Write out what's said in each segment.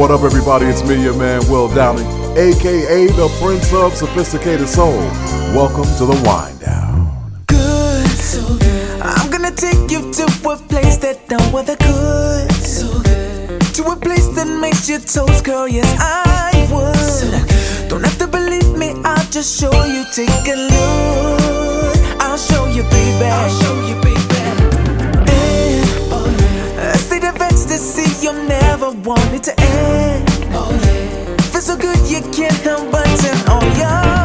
What up, everybody? It's me, your man, Will Downing, aka the Prince of Sophisticated Soul. Welcome to the Wind Down. Good, so good. I'm gonna take you to a place that. So good. To a place that makes your toes curl, yes, I would. So Don't have to believe me, I'll just show you. Take a look. I'll show you, baby. I'll show you. of ecstasy you never wanted to end. Oh, yeah. Feel so good you can't help but turn on your.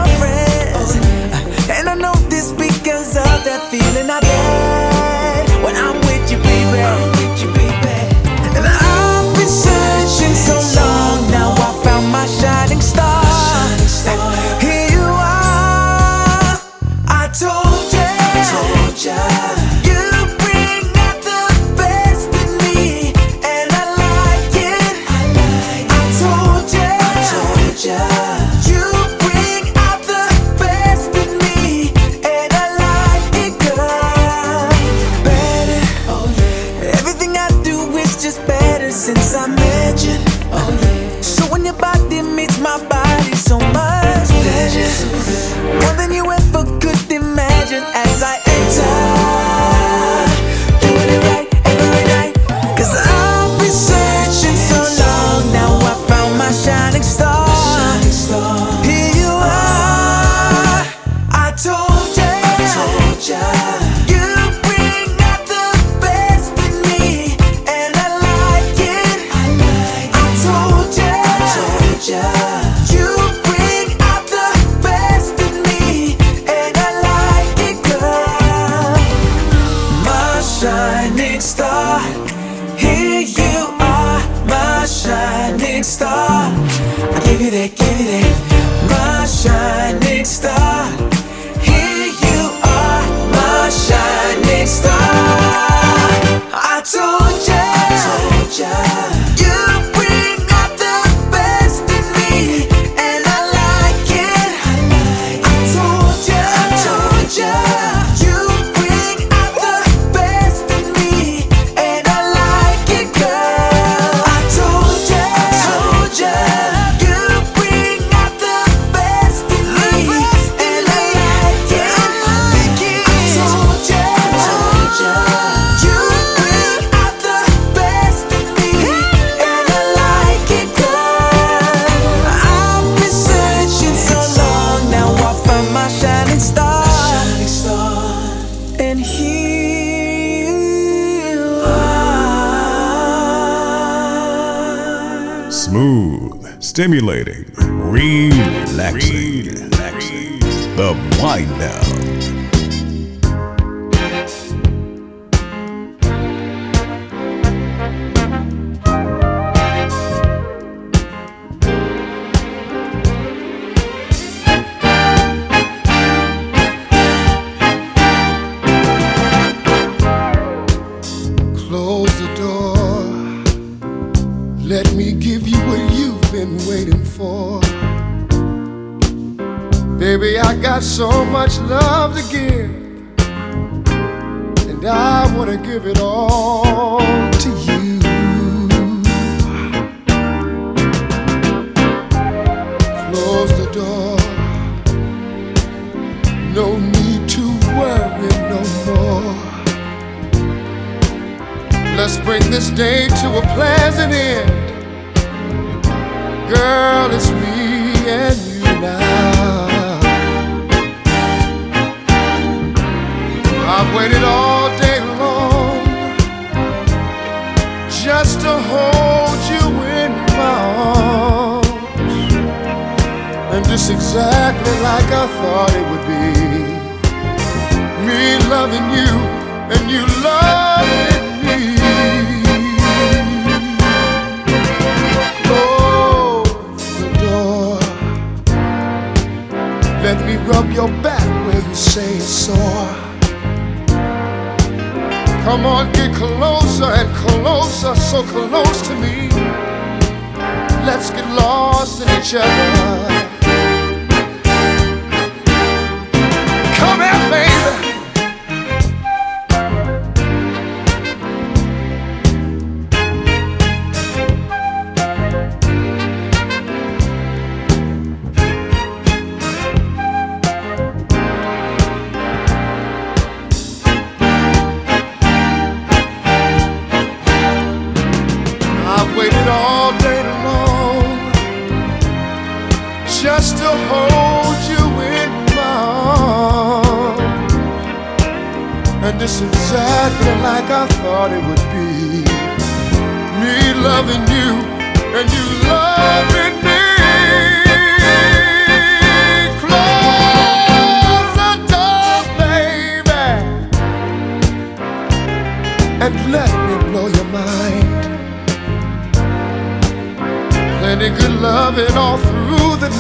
Lady.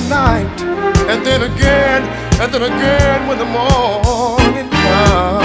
night, and then again, and then again when the morning comes.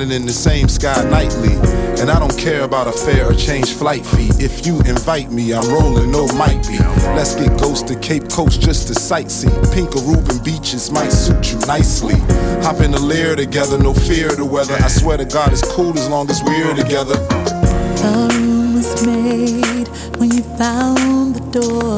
Shining in the same sky nightly. And I don't care about a fare or change flight fee. If you invite me, I'm rolling, no might be. Let's get ghost to Cape Coast just to sightsee. Pink Aruban beaches might suit you nicely. Hop in the lair together, no fear of the weather. I swear to God, it's cool as long as we're together. The room was made when you found the door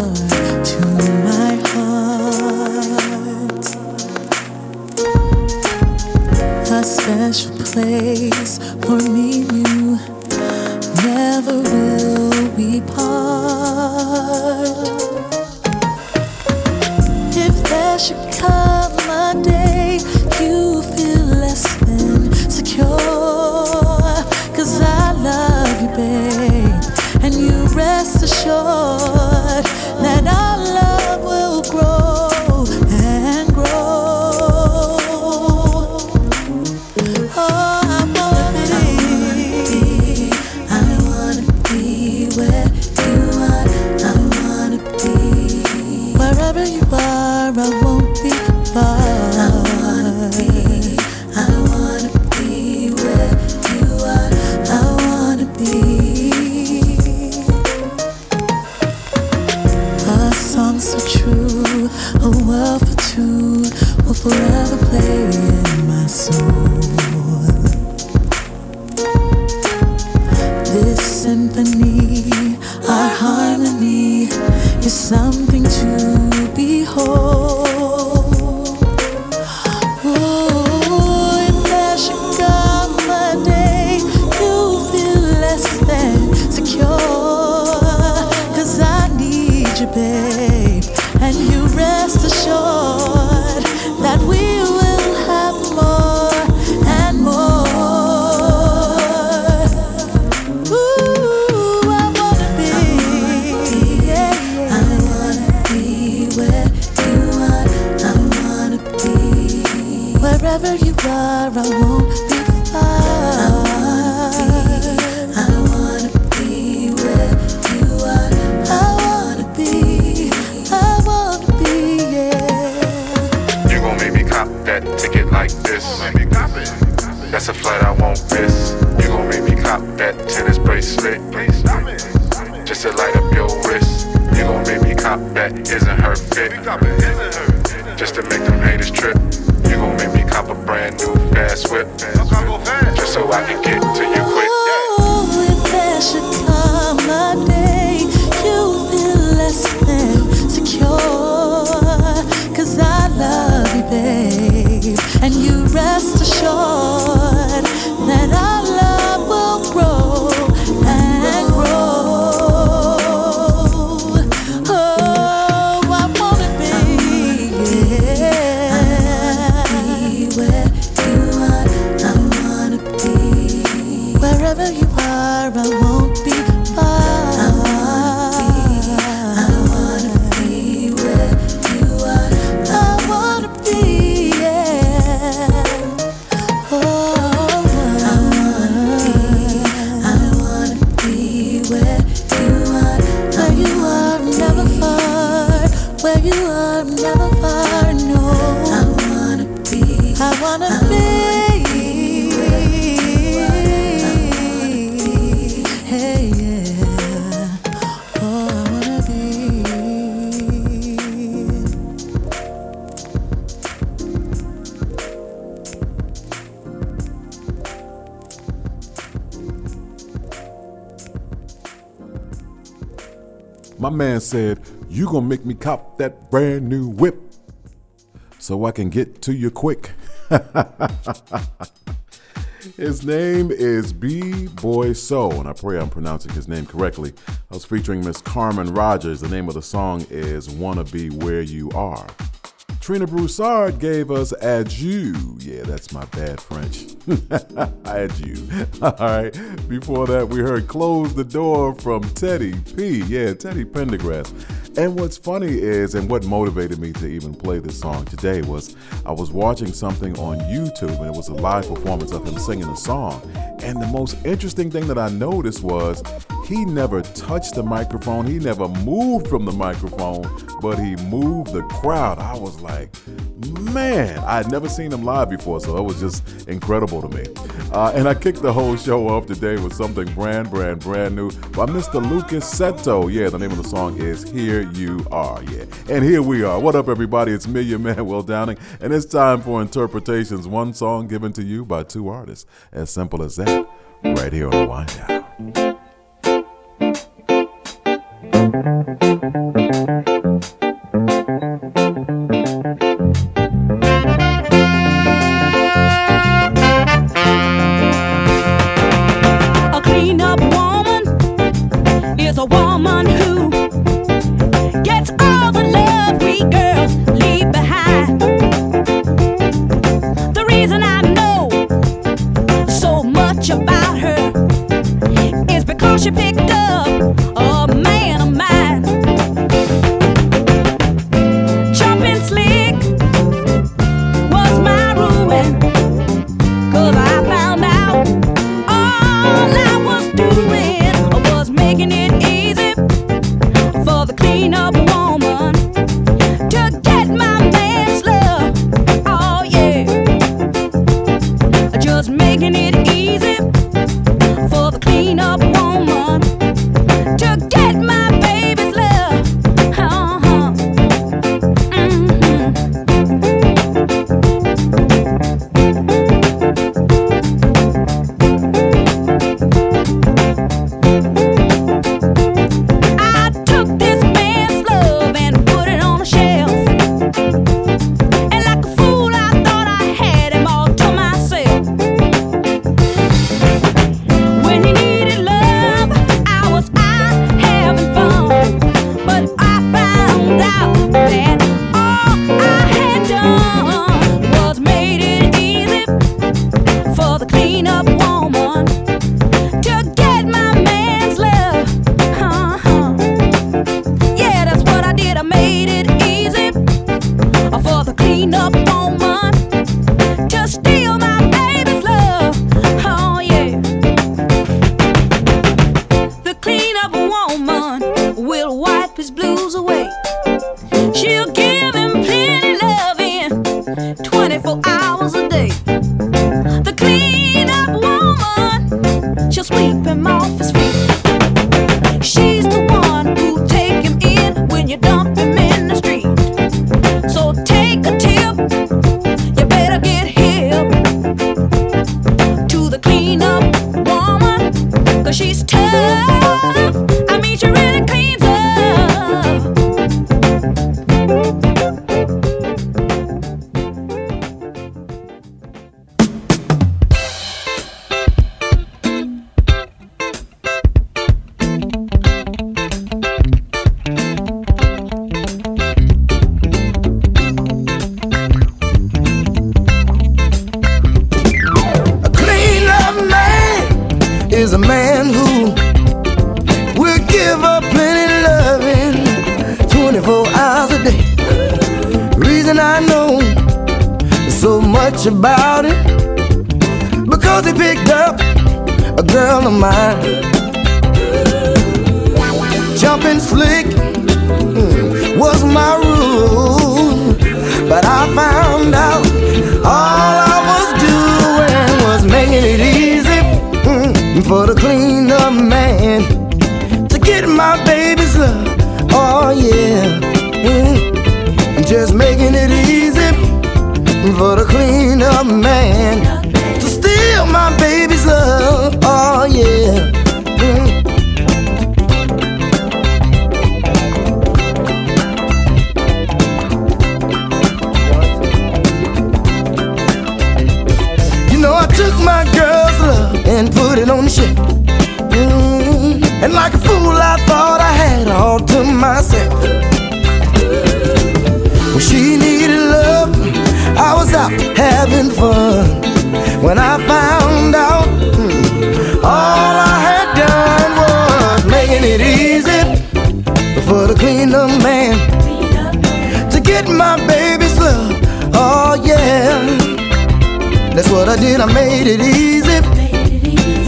said, You gonna make me cop that brand new whip so I can get to you quick. his name is B Boy So, and I pray I'm pronouncing his name correctly. I was featuring Miss Carmen Rogers. The name of the song is Wanna Be Where You Are. Trina Broussard gave us Adieu. Yeah, that's my bad French. Adieu. All right. Before that, we heard Close the Door from Teddy P. Yeah, Teddy Pendergrass. And what's funny is, and what motivated me to even play this song today was I was watching something on YouTube and it was a live performance of him singing a song. And the most interesting thing that I noticed was he never touched the microphone, he never moved from the microphone, but he moved the crowd. I was like, man, I had never seen him live before, so it was just incredible to me. Uh, and I kicked the whole show off today with something brand, brand, brand new by Mr. Lucas Seto. Yeah, the name of the song is Here You Are. Yeah, and here we are. What up, everybody? It's me, your man, Will Downing, and it's time for interpretations. One song given to you by two artists. As simple as that, right here on the Wind Down.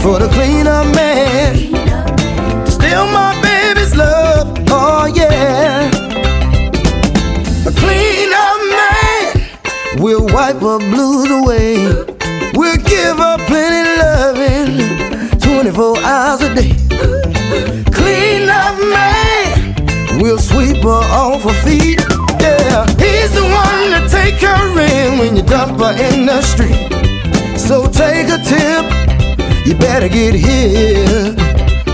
For the cleaner man to steal my baby's love. Oh yeah, a cleaner man will wipe her blues away. We'll give her plenty loving 24 hours a day. Clean up man will sweep her off her feet. Yeah, he's the one to take her in when you dump her in the street. So take a tip, you better get here.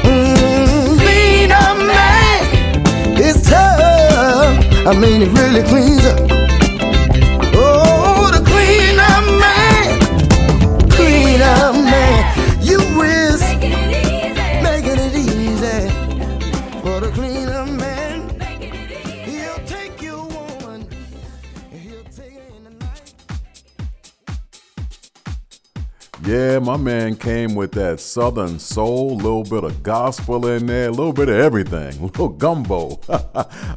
Mm, clean up man, it's tough. I mean, it really cleans up. My man came with that southern soul, little bit of gospel in there, a little bit of everything, a little gumbo,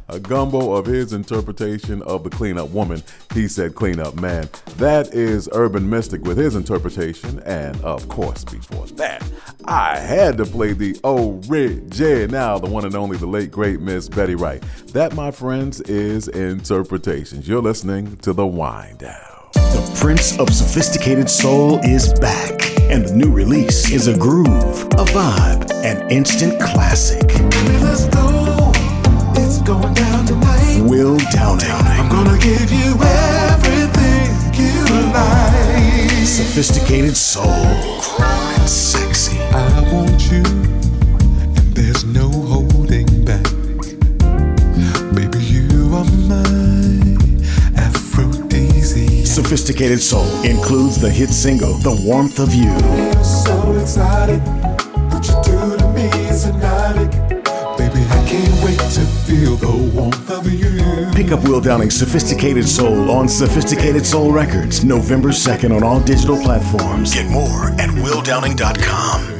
a gumbo of his interpretation of the cleanup woman. He said cleanup man. That is Urban Mystic with his interpretation, and of course, before that, I had to play the original, the one and only, the late great Miss Betty Wright. That, my friends, is interpretations. You're listening to the Wind Down. The Prince of Sophisticated Soul is back, and the new release is a groove, a vibe, an instant classic. Let's go. It's going down tonight. Will Downing. I'm gonna give you everything you like. Sophisticated Soul. And sexy. I want you, and there's no holding back. Baby, you are my Sophisticated Soul includes the hit single, The Warmth of You. So excited. What you do to me is hypnotic. Baby, I can't wait to feel the warmth of you. Pick up Will Downing's Sophisticated Soul on Sophisticated Soul Records, November 2nd on all digital platforms. Get more at willdowning.com.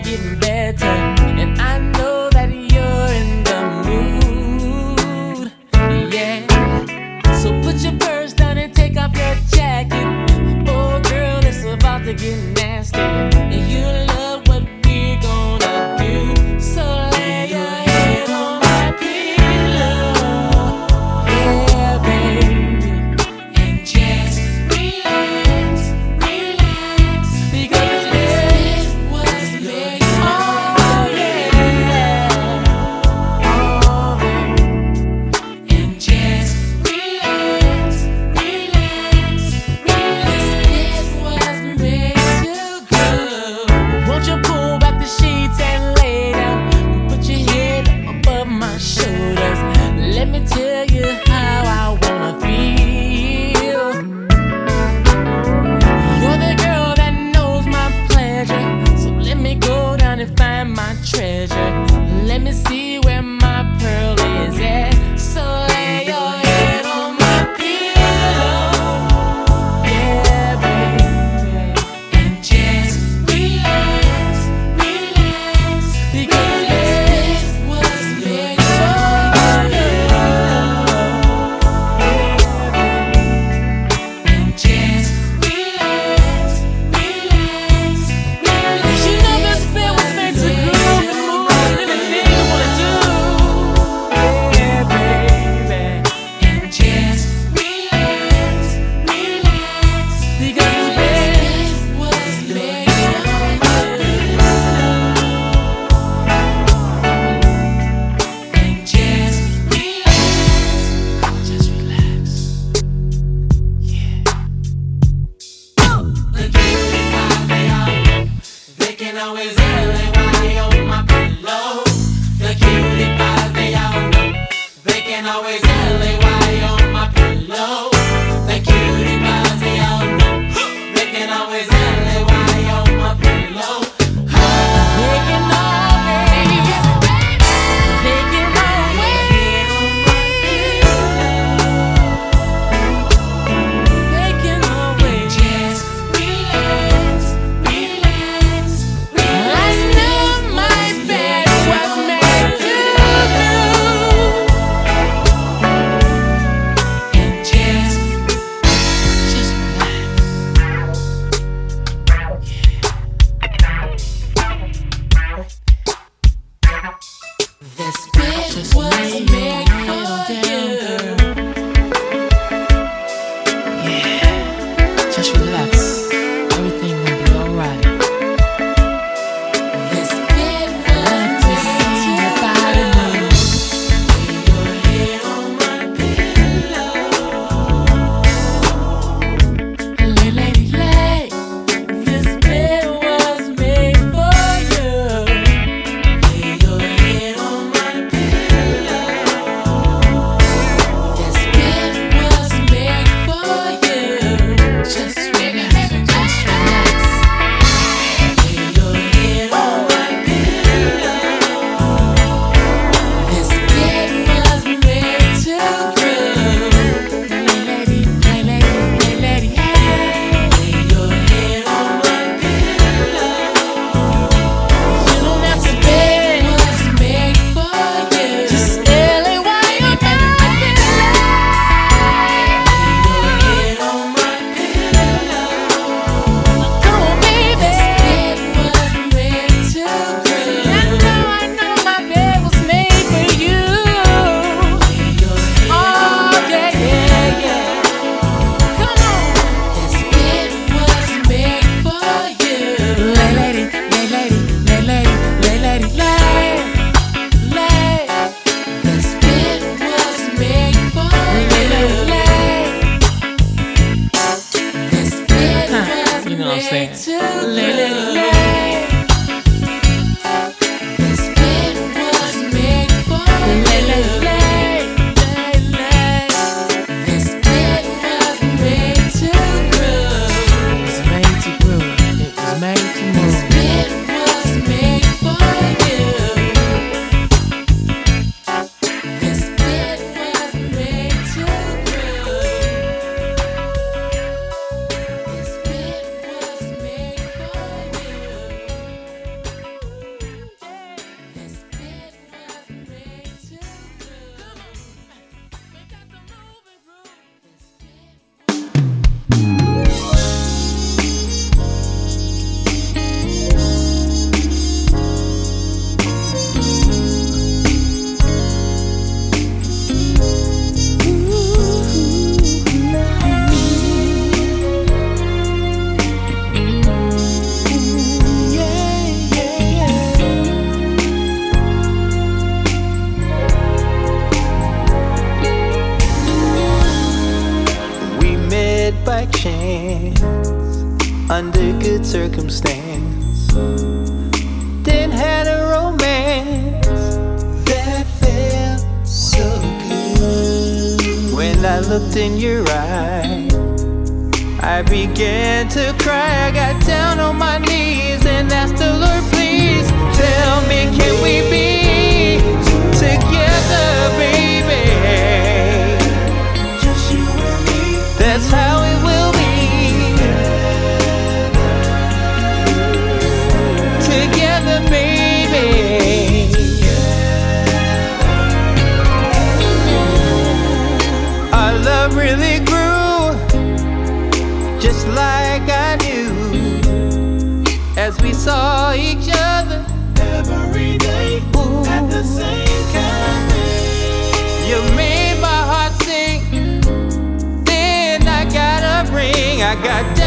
getting Then had a romance that felt so good. when I looked in your eye. I began to cry. I got down on my knees and asked the Lord, please tell me, can we be together, baby? Just you and me. That's how really grew just like I knew as we saw each other every day at the same cafe. You made my heart sing. Then I got a ring. I got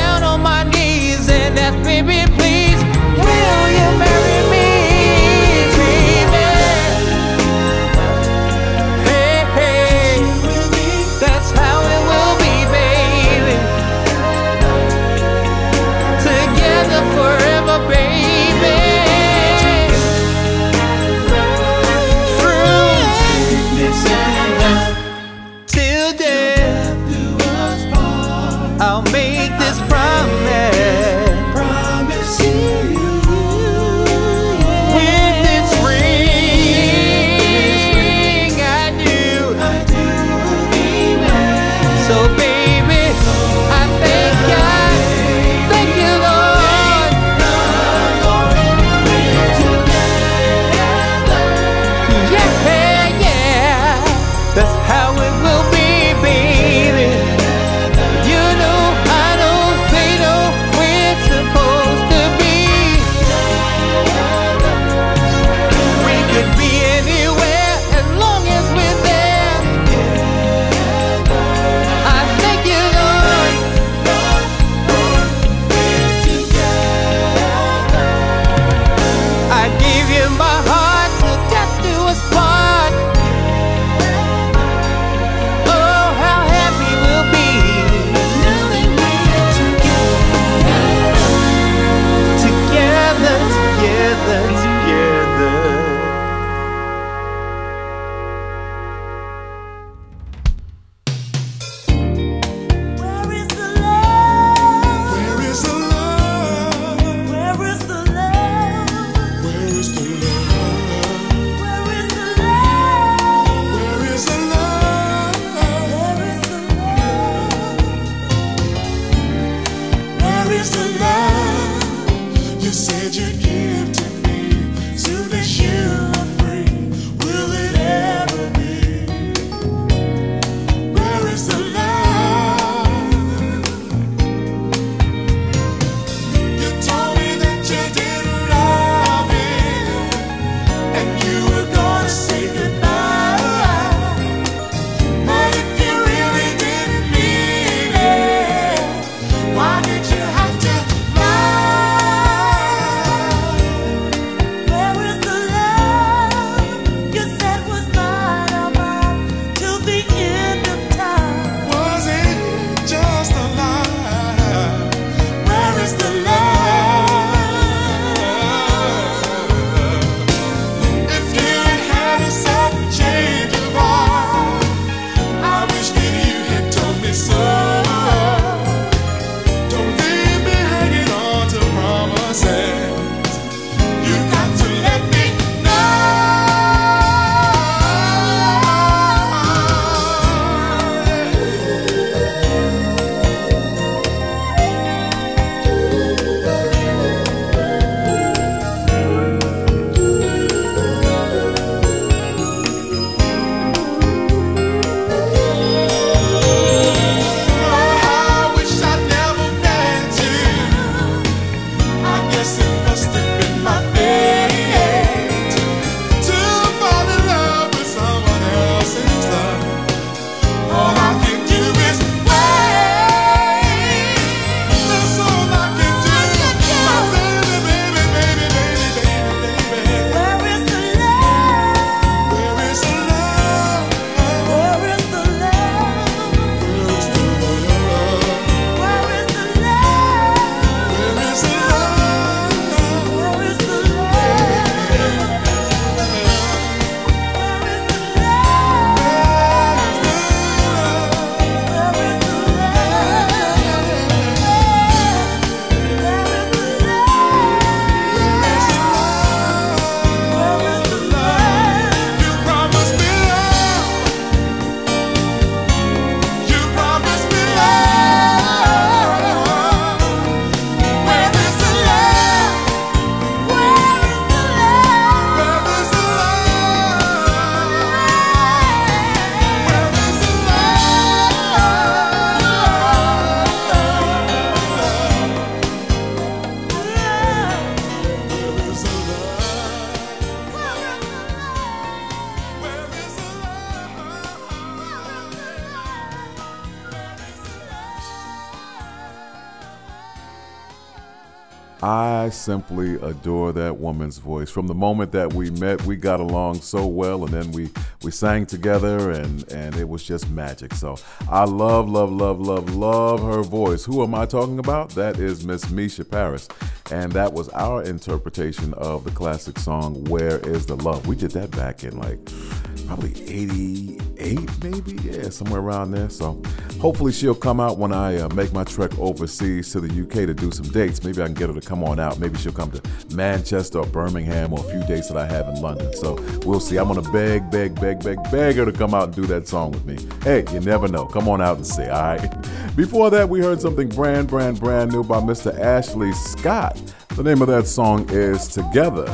simply adore that woman's voice. From the moment that we met, we got along so well, and then we we sang together, and and it was just magic. So I love, love, love, love, love her voice. Who am I talking about? That is Miss Mica Paris, and that was our interpretation of the classic song "Where Is the Love." We did that back in like probably 88 maybe? Yeah somewhere around there. So hopefully she'll come out when i uh, make my trek overseas to the uk to do some dates. Maybe i can get her to come on out. Maybe she'll come to manchester or birmingham or a few dates that i have in london. So we'll see. I'm gonna beg beg beg beg beg her to come out and do that song with me. Hey you never know. Come on out and see all right? Before that we heard something brand brand brand new by mr ashley scott. The name of that song is together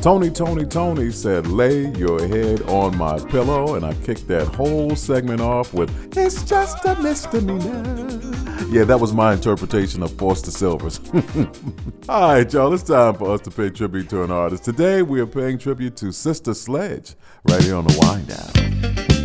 Tony, Tony, Tony said, lay your head on my pillow. And I kicked that whole segment off with, it's just a misdemeanor. Yeah, that was my interpretation of Foster Sylvers. All right, y'all, it's time for us to pay tribute to an artist. Today, we are paying tribute to Sister Sledge right here on the Wind Down.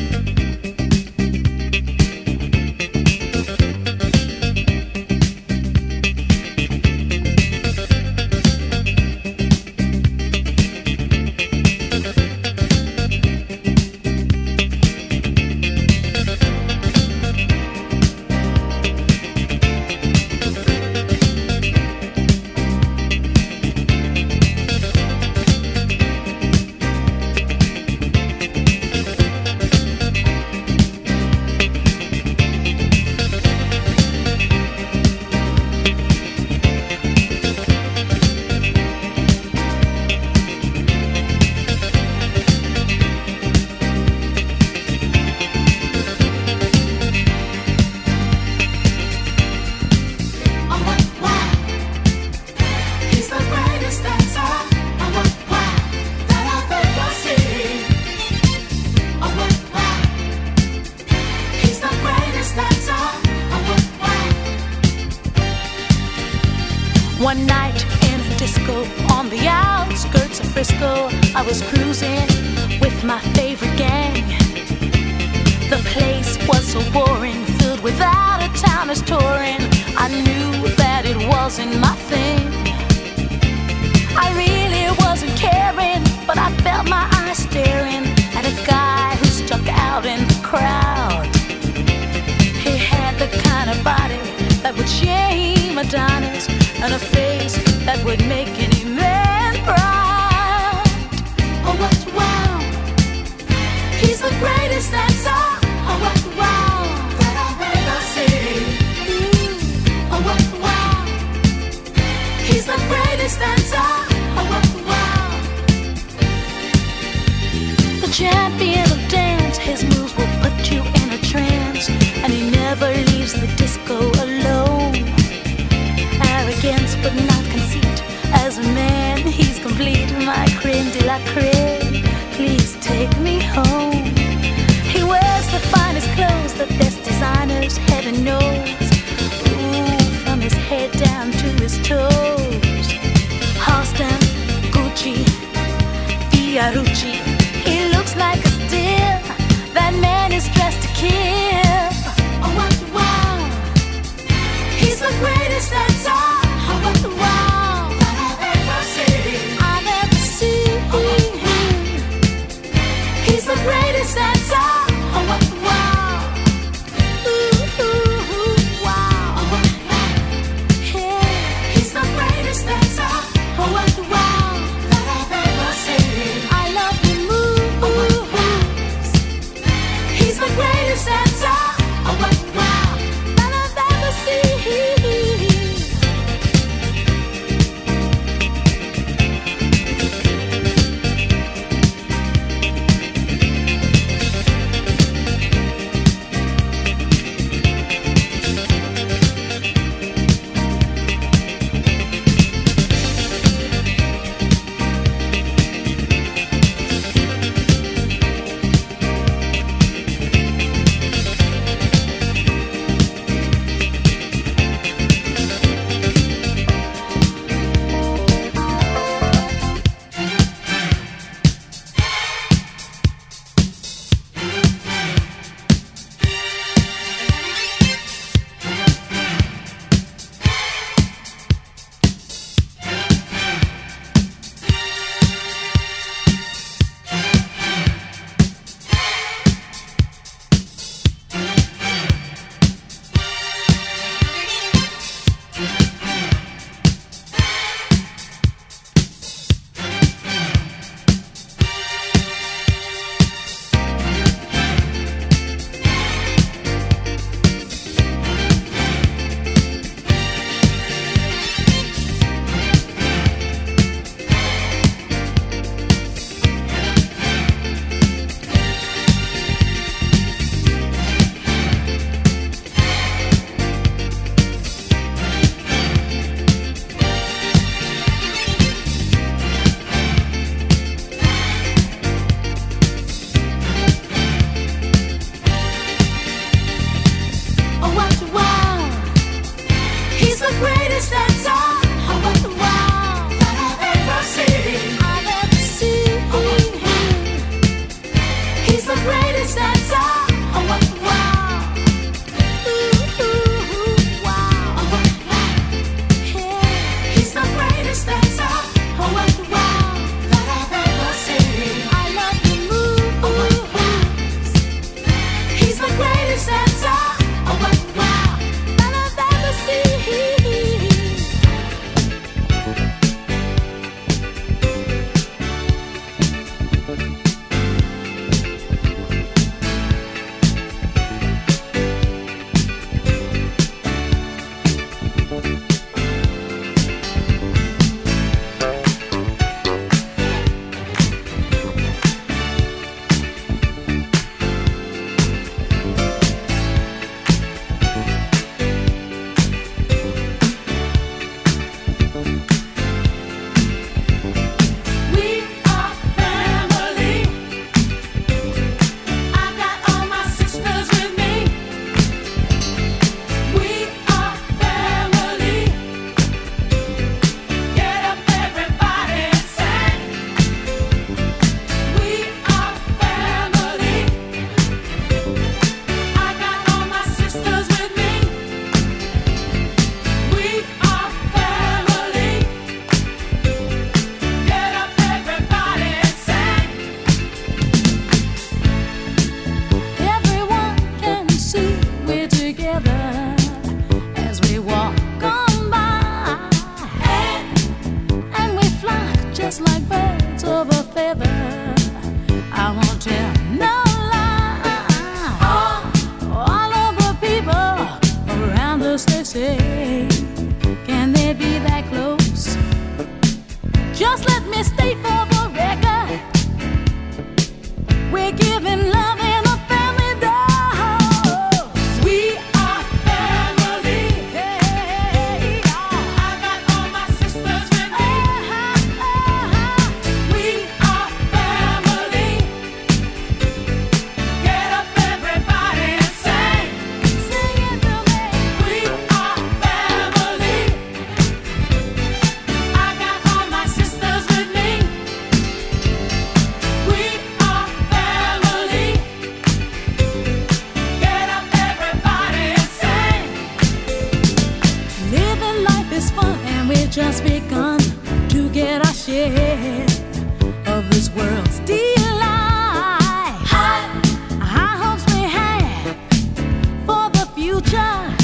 future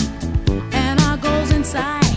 and our goals inside.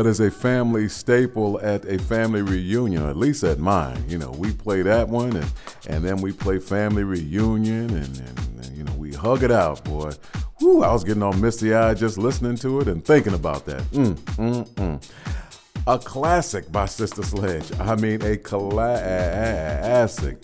That is a family staple at a family reunion, at least at mine. You know, we play that one and, and then we play family reunion and, and, and you know, we hug it out, boy. Whew, I was getting all misty eyed just listening to it and thinking about that. Mm, mm, mm. A classic by Sister Sledge. I mean, a classic.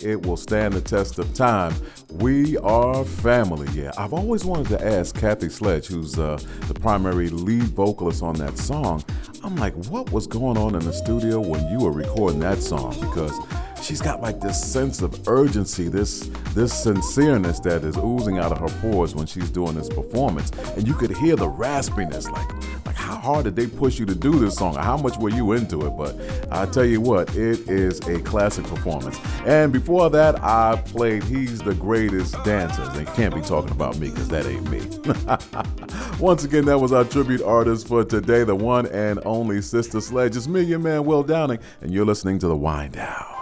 It will stand the test of time. We are family. Yeah, I've always wanted to ask Kathy Sledge, who's uh, the primary lead vocalist on that song. I'm like, what was going on in the studio when you were recording that song? Because she's got like this sense of urgency, this this sincereness that is oozing out of her pores when she's doing this performance, and you could hear the raspiness, like like how hard did they push you to do this song? How much were you into it? But I tell you what, it is a classic performance. And before that, I played "He's the Greatest Dancer." They can't be talking about me because that ain't me. Once again, that was our tribute artist for today, the one and only Sister Sledge. It's me, your man Will Downing, and you're listening to the Wind Down.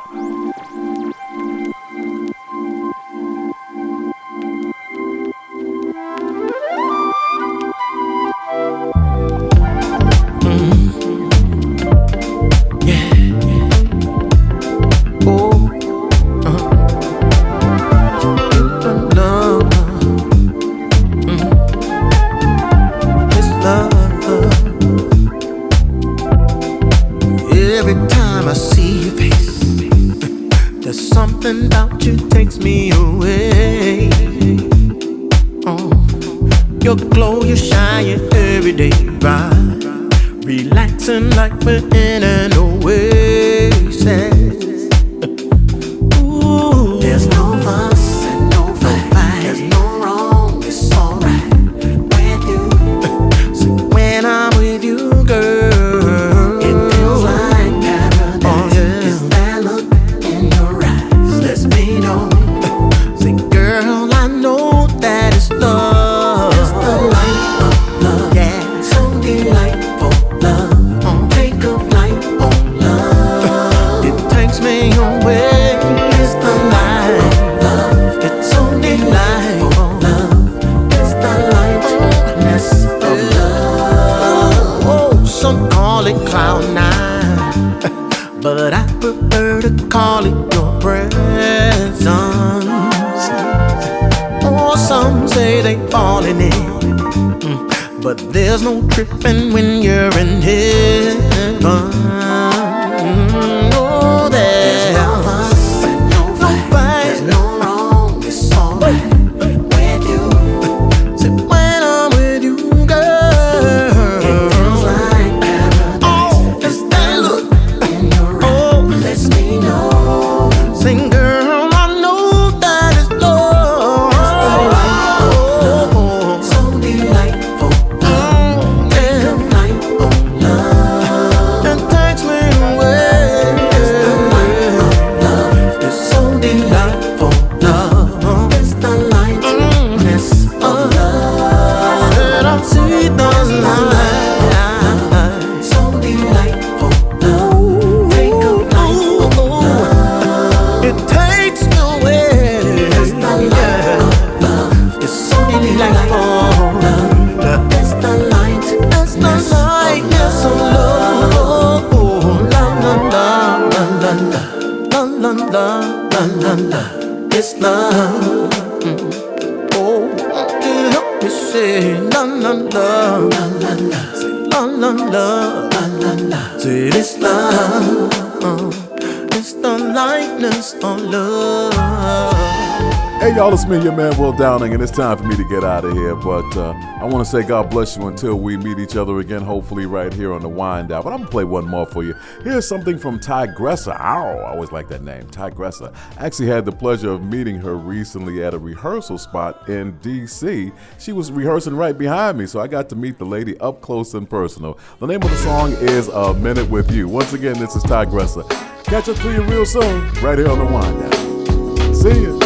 Downing, and it's time for me to get out of here. But uh, I want to say God bless you until we meet each other again, hopefully right here on the Wind. But I'm to play one more for you. Here's something from Tigressa. Ow, I always like that name, Tigressa. I actually had the pleasure of meeting her recently at a rehearsal spot in D.C. She was rehearsing right behind me, so I got to meet the lady up close and personal. The name of the song is A Minute With You. Once again, this is Tigressa. Catch up to you real soon, right here on the Wind. See ya.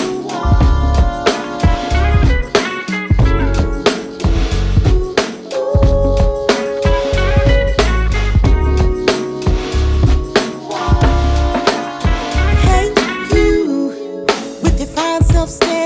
of stay